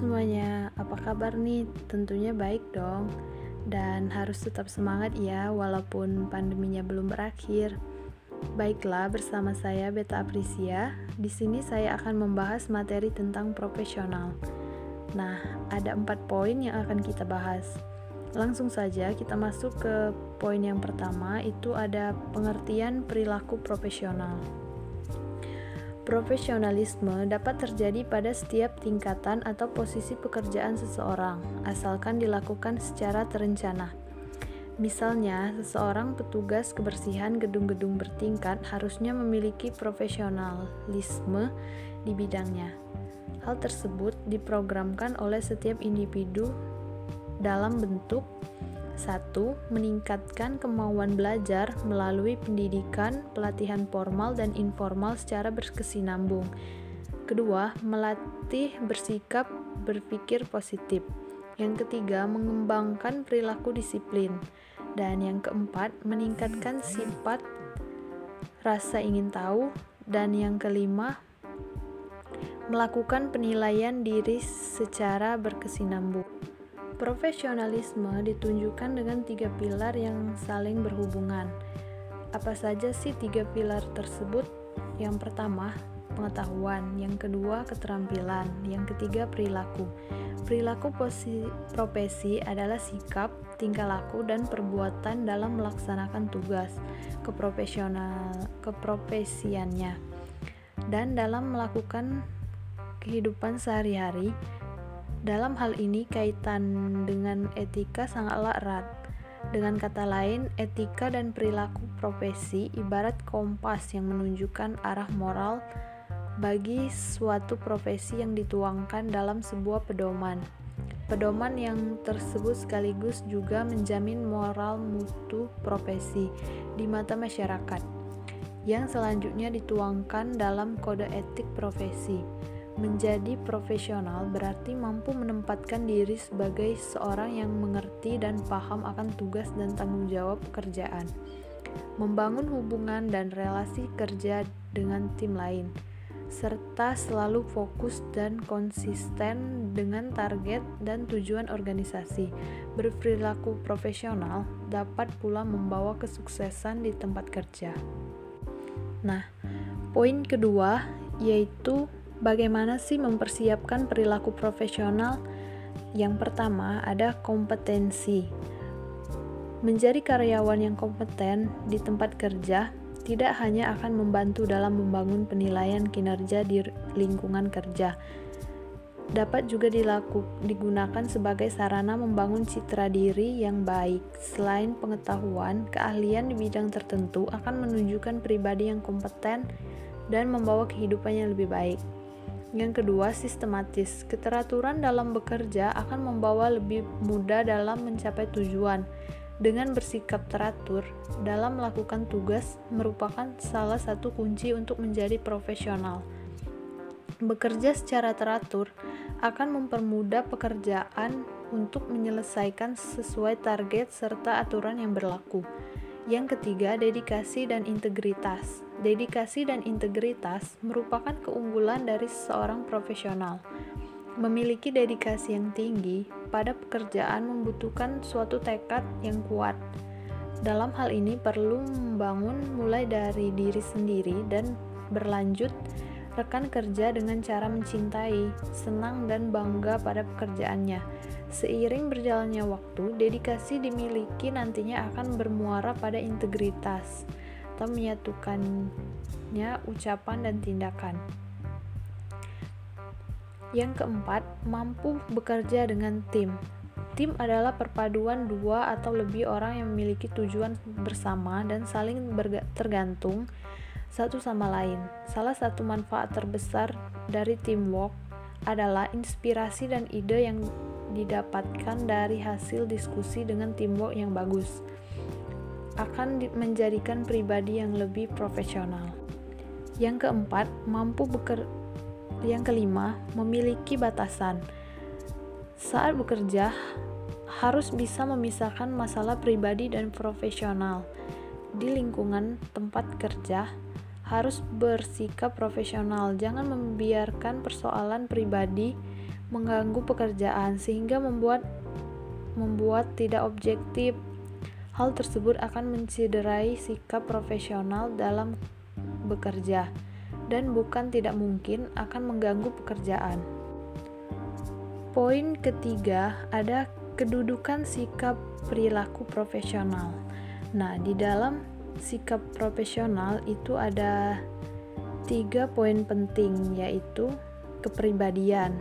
semuanya, apa kabar nih? Tentunya baik dong. Dan harus tetap semangat ya walaupun pandeminya belum berakhir. Baiklah, bersama saya Beta Aprisia. Di sini saya akan membahas materi tentang profesional. Nah, ada empat poin yang akan kita bahas. Langsung saja kita masuk ke poin yang pertama, itu ada pengertian perilaku profesional. Profesionalisme dapat terjadi pada setiap tingkatan atau posisi pekerjaan seseorang, asalkan dilakukan secara terencana. Misalnya, seseorang petugas kebersihan gedung-gedung bertingkat harusnya memiliki profesionalisme di bidangnya. Hal tersebut diprogramkan oleh setiap individu dalam bentuk 1. Meningkatkan kemauan belajar melalui pendidikan, pelatihan formal dan informal secara berkesinambung. Kedua, melatih bersikap berpikir positif. Yang ketiga, mengembangkan perilaku disiplin. Dan yang keempat, meningkatkan sifat rasa ingin tahu. Dan yang kelima, melakukan penilaian diri secara berkesinambung. Profesionalisme ditunjukkan dengan tiga pilar yang saling berhubungan. Apa saja sih tiga pilar tersebut? Yang pertama, pengetahuan, yang kedua, keterampilan, yang ketiga, perilaku. Perilaku posi, profesi adalah sikap, tingkah laku, dan perbuatan dalam melaksanakan tugas keprofesional keprofesiannya dan dalam melakukan kehidupan sehari-hari dalam hal ini, kaitan dengan etika sangatlah erat. Dengan kata lain, etika dan perilaku profesi ibarat kompas yang menunjukkan arah moral bagi suatu profesi yang dituangkan dalam sebuah pedoman. Pedoman yang tersebut sekaligus juga menjamin moral mutu profesi di mata masyarakat, yang selanjutnya dituangkan dalam kode etik profesi. Menjadi profesional berarti mampu menempatkan diri sebagai seorang yang mengerti dan paham akan tugas dan tanggung jawab pekerjaan, membangun hubungan dan relasi kerja dengan tim lain, serta selalu fokus dan konsisten dengan target dan tujuan organisasi. Berperilaku profesional dapat pula membawa kesuksesan di tempat kerja. Nah, poin kedua yaitu Bagaimana sih mempersiapkan perilaku profesional? Yang pertama, ada kompetensi. Menjadi karyawan yang kompeten di tempat kerja tidak hanya akan membantu dalam membangun penilaian kinerja di lingkungan kerja, dapat juga dilaku, digunakan sebagai sarana membangun citra diri yang baik. Selain pengetahuan, keahlian di bidang tertentu akan menunjukkan pribadi yang kompeten dan membawa kehidupan yang lebih baik. Yang kedua, sistematis. Keteraturan dalam bekerja akan membawa lebih mudah dalam mencapai tujuan. Dengan bersikap teratur dalam melakukan tugas merupakan salah satu kunci untuk menjadi profesional. Bekerja secara teratur akan mempermudah pekerjaan untuk menyelesaikan sesuai target serta aturan yang berlaku. Yang ketiga, dedikasi dan integritas. Dedikasi dan integritas merupakan keunggulan dari seorang profesional. Memiliki dedikasi yang tinggi pada pekerjaan membutuhkan suatu tekad yang kuat. Dalam hal ini perlu membangun mulai dari diri sendiri dan berlanjut rekan kerja dengan cara mencintai, senang dan bangga pada pekerjaannya. Seiring berjalannya waktu, dedikasi dimiliki nantinya akan bermuara pada integritas atau menyatukannya ucapan dan tindakan. Yang keempat, mampu bekerja dengan tim. Tim adalah perpaduan dua atau lebih orang yang memiliki tujuan bersama dan saling tergantung satu sama lain. Salah satu manfaat terbesar dari teamwork adalah inspirasi dan ide yang didapatkan dari hasil diskusi dengan teamwork yang bagus akan menjadikan pribadi yang lebih profesional. Yang keempat, mampu beker yang kelima, memiliki batasan. Saat bekerja, harus bisa memisahkan masalah pribadi dan profesional. Di lingkungan tempat kerja, harus bersikap profesional. Jangan membiarkan persoalan pribadi mengganggu pekerjaan sehingga membuat membuat tidak objektif. Hal tersebut akan mencederai sikap profesional dalam bekerja dan bukan tidak mungkin akan mengganggu pekerjaan. Poin ketiga ada kedudukan sikap perilaku profesional. Nah, di dalam sikap profesional itu ada tiga poin penting, yaitu kepribadian,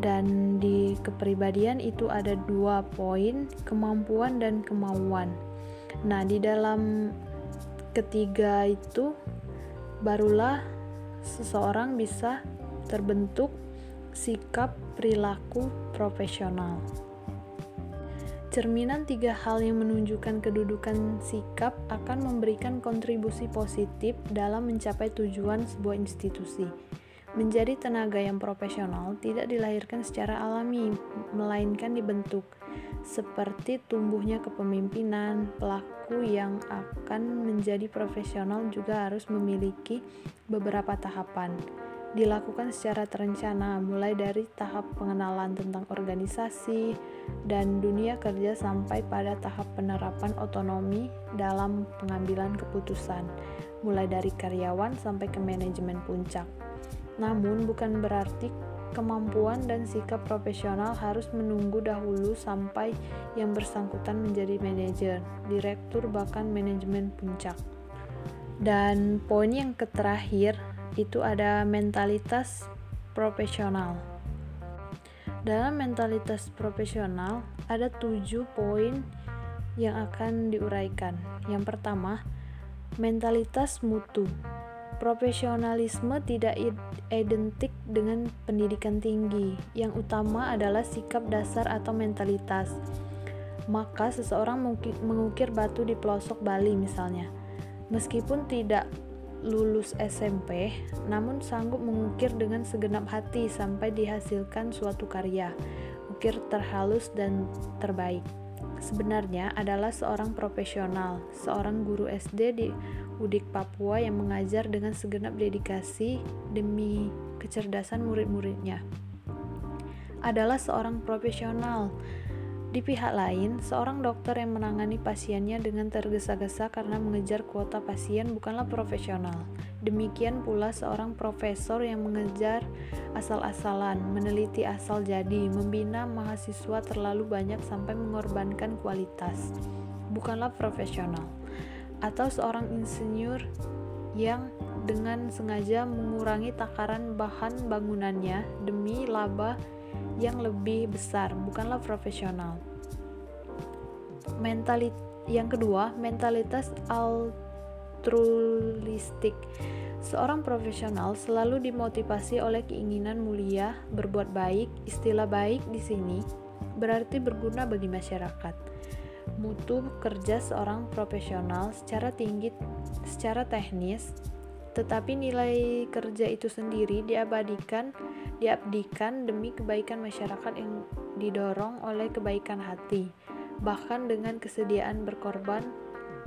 dan di kepribadian itu ada dua poin kemampuan dan kemauan nah di dalam ketiga itu barulah seseorang bisa terbentuk sikap perilaku profesional Cerminan tiga hal yang menunjukkan kedudukan sikap akan memberikan kontribusi positif dalam mencapai tujuan sebuah institusi. Menjadi tenaga yang profesional tidak dilahirkan secara alami, melainkan dibentuk, seperti tumbuhnya kepemimpinan. Pelaku yang akan menjadi profesional juga harus memiliki beberapa tahapan. Dilakukan secara terencana, mulai dari tahap pengenalan tentang organisasi dan dunia kerja sampai pada tahap penerapan otonomi dalam pengambilan keputusan, mulai dari karyawan sampai ke manajemen puncak. Namun, bukan berarti kemampuan dan sikap profesional harus menunggu dahulu sampai yang bersangkutan menjadi manajer, direktur, bahkan manajemen puncak. Dan poin yang terakhir itu ada mentalitas profesional. Dalam mentalitas profesional ada tujuh poin yang akan diuraikan. Yang pertama, mentalitas mutu. Profesionalisme tidak identik dengan pendidikan tinggi. Yang utama adalah sikap dasar atau mentalitas. Maka seseorang mengukir batu di pelosok Bali misalnya. Meskipun tidak lulus SMP, namun sanggup mengukir dengan segenap hati sampai dihasilkan suatu karya, ukir terhalus dan terbaik. Sebenarnya adalah seorang profesional, seorang guru SD di Udik Papua yang mengajar dengan segenap dedikasi demi kecerdasan murid-muridnya. Adalah seorang profesional. Di pihak lain, seorang dokter yang menangani pasiennya dengan tergesa-gesa karena mengejar kuota pasien bukanlah profesional. Demikian pula seorang profesor yang mengejar asal-asalan, meneliti asal jadi, membina mahasiswa terlalu banyak sampai mengorbankan kualitas. Bukanlah profesional atau seorang insinyur yang dengan sengaja mengurangi takaran bahan bangunannya demi laba yang lebih besar, bukanlah profesional. Mentalit yang kedua, mentalitas altruistik. Seorang profesional selalu dimotivasi oleh keinginan mulia, berbuat baik. Istilah baik di sini berarti berguna bagi masyarakat mutu kerja seorang profesional secara tinggi secara teknis tetapi nilai kerja itu sendiri diabadikan diabdikan demi kebaikan masyarakat yang didorong oleh kebaikan hati. Bahkan dengan kesediaan berkorban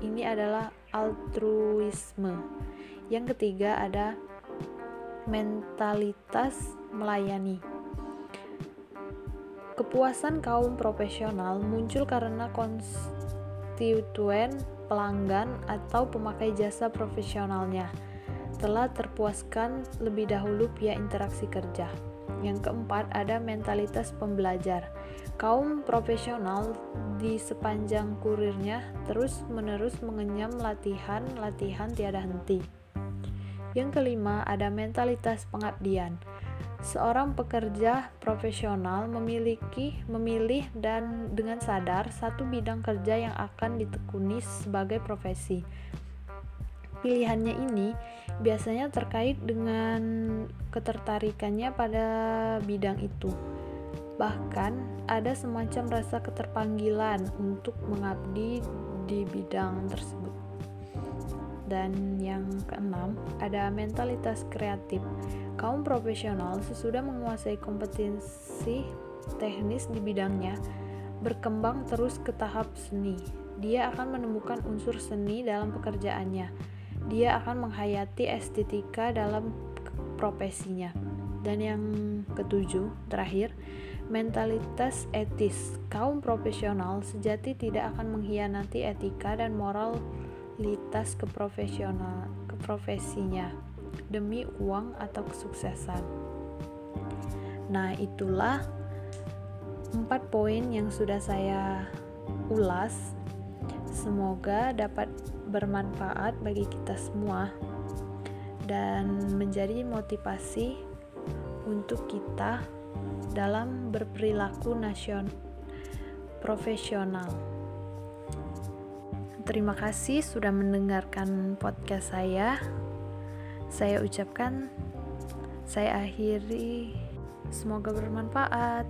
ini adalah altruisme. Yang ketiga ada mentalitas melayani Kepuasan kaum profesional muncul karena konstituen, pelanggan, atau pemakai jasa profesionalnya telah terpuaskan lebih dahulu via interaksi kerja. Yang keempat, ada mentalitas pembelajar. Kaum profesional di sepanjang kurirnya terus-menerus mengenyam latihan-latihan tiada henti. Yang kelima, ada mentalitas pengabdian. Seorang pekerja profesional memiliki, memilih dan dengan sadar satu bidang kerja yang akan ditekuni sebagai profesi. Pilihannya ini biasanya terkait dengan ketertarikannya pada bidang itu. Bahkan ada semacam rasa keterpanggilan untuk mengabdi di bidang tersebut. Dan yang keenam, ada mentalitas kreatif. Kaum profesional sesudah menguasai kompetensi teknis di bidangnya, berkembang terus ke tahap seni. Dia akan menemukan unsur seni dalam pekerjaannya. Dia akan menghayati estetika dalam profesinya. Dan yang ketujuh, terakhir, mentalitas etis. Kaum profesional sejati tidak akan mengkhianati etika dan moralitas keprofesional keprofesinya demi uang atau kesuksesan. Nah, itulah empat poin yang sudah saya ulas. Semoga dapat bermanfaat bagi kita semua dan menjadi motivasi untuk kita dalam berperilaku nasion profesional. Terima kasih sudah mendengarkan podcast saya. Saya ucapkan, saya akhiri, semoga bermanfaat.